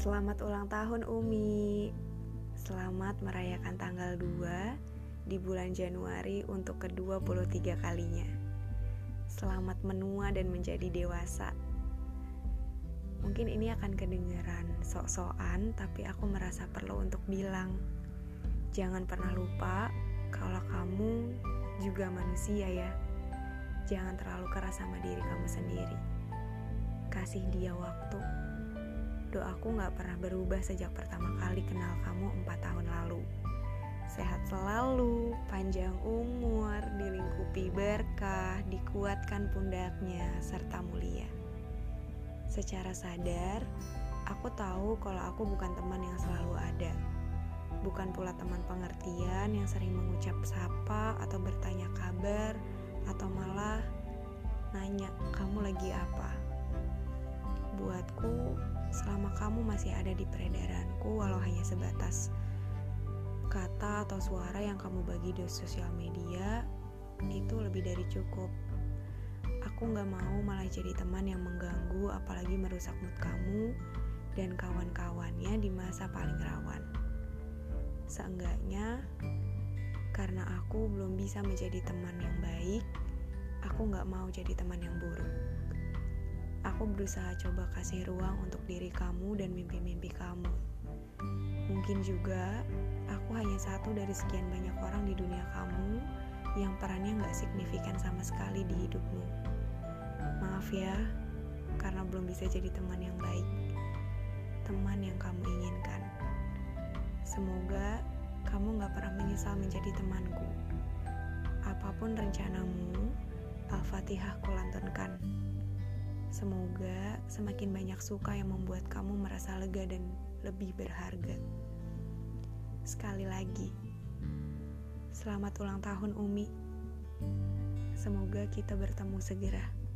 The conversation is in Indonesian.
Selamat ulang tahun Umi. Selamat merayakan tanggal 2 di bulan Januari untuk ke-23 kalinya. Selamat menua dan menjadi dewasa. Mungkin ini akan kedengeran sok-sokan Tapi aku merasa perlu untuk bilang. Jangan pernah lupa kalau kamu juga manusia ya. Jangan terlalu keras sama diri kamu sendiri Kasih dia waktu Doaku gak pernah berubah sejak pertama kali kenal kamu empat tahun lalu. Sehat selalu, panjang umur, dilingkupi berkah, dikuatkan pundaknya, serta mulia. Secara sadar, aku tahu kalau aku bukan teman yang selalu ada. Bukan pula teman pengertian yang sering mengucap sapa atau bertanya kabar, Buatku, selama kamu masih ada di peredaranku walau hanya sebatas kata atau suara yang kamu bagi di sosial media itu lebih dari cukup. Aku gak mau malah jadi teman yang mengganggu apalagi merusak mood kamu dan kawan-kawannya di masa paling rawan. Seenggaknya karena aku belum bisa menjadi teman yang baik aku gak mau jadi teman yang buruk Aku berusaha coba kasih ruang untuk diri kamu dan mimpi-mimpi kamu. Mungkin juga aku hanya satu dari sekian banyak orang di dunia kamu yang perannya nggak signifikan sama sekali di hidupmu. Maaf ya, karena belum bisa jadi teman yang baik, teman yang kamu inginkan. Semoga kamu gak pernah menyesal menjadi temanku. Apa pun rencanamu, Al-Fatihah kulantunkan. Semoga semakin banyak suka yang membuat kamu merasa lega dan lebih berharga. Sekali lagi, selamat ulang tahun Umi. Semoga kita bertemu segera.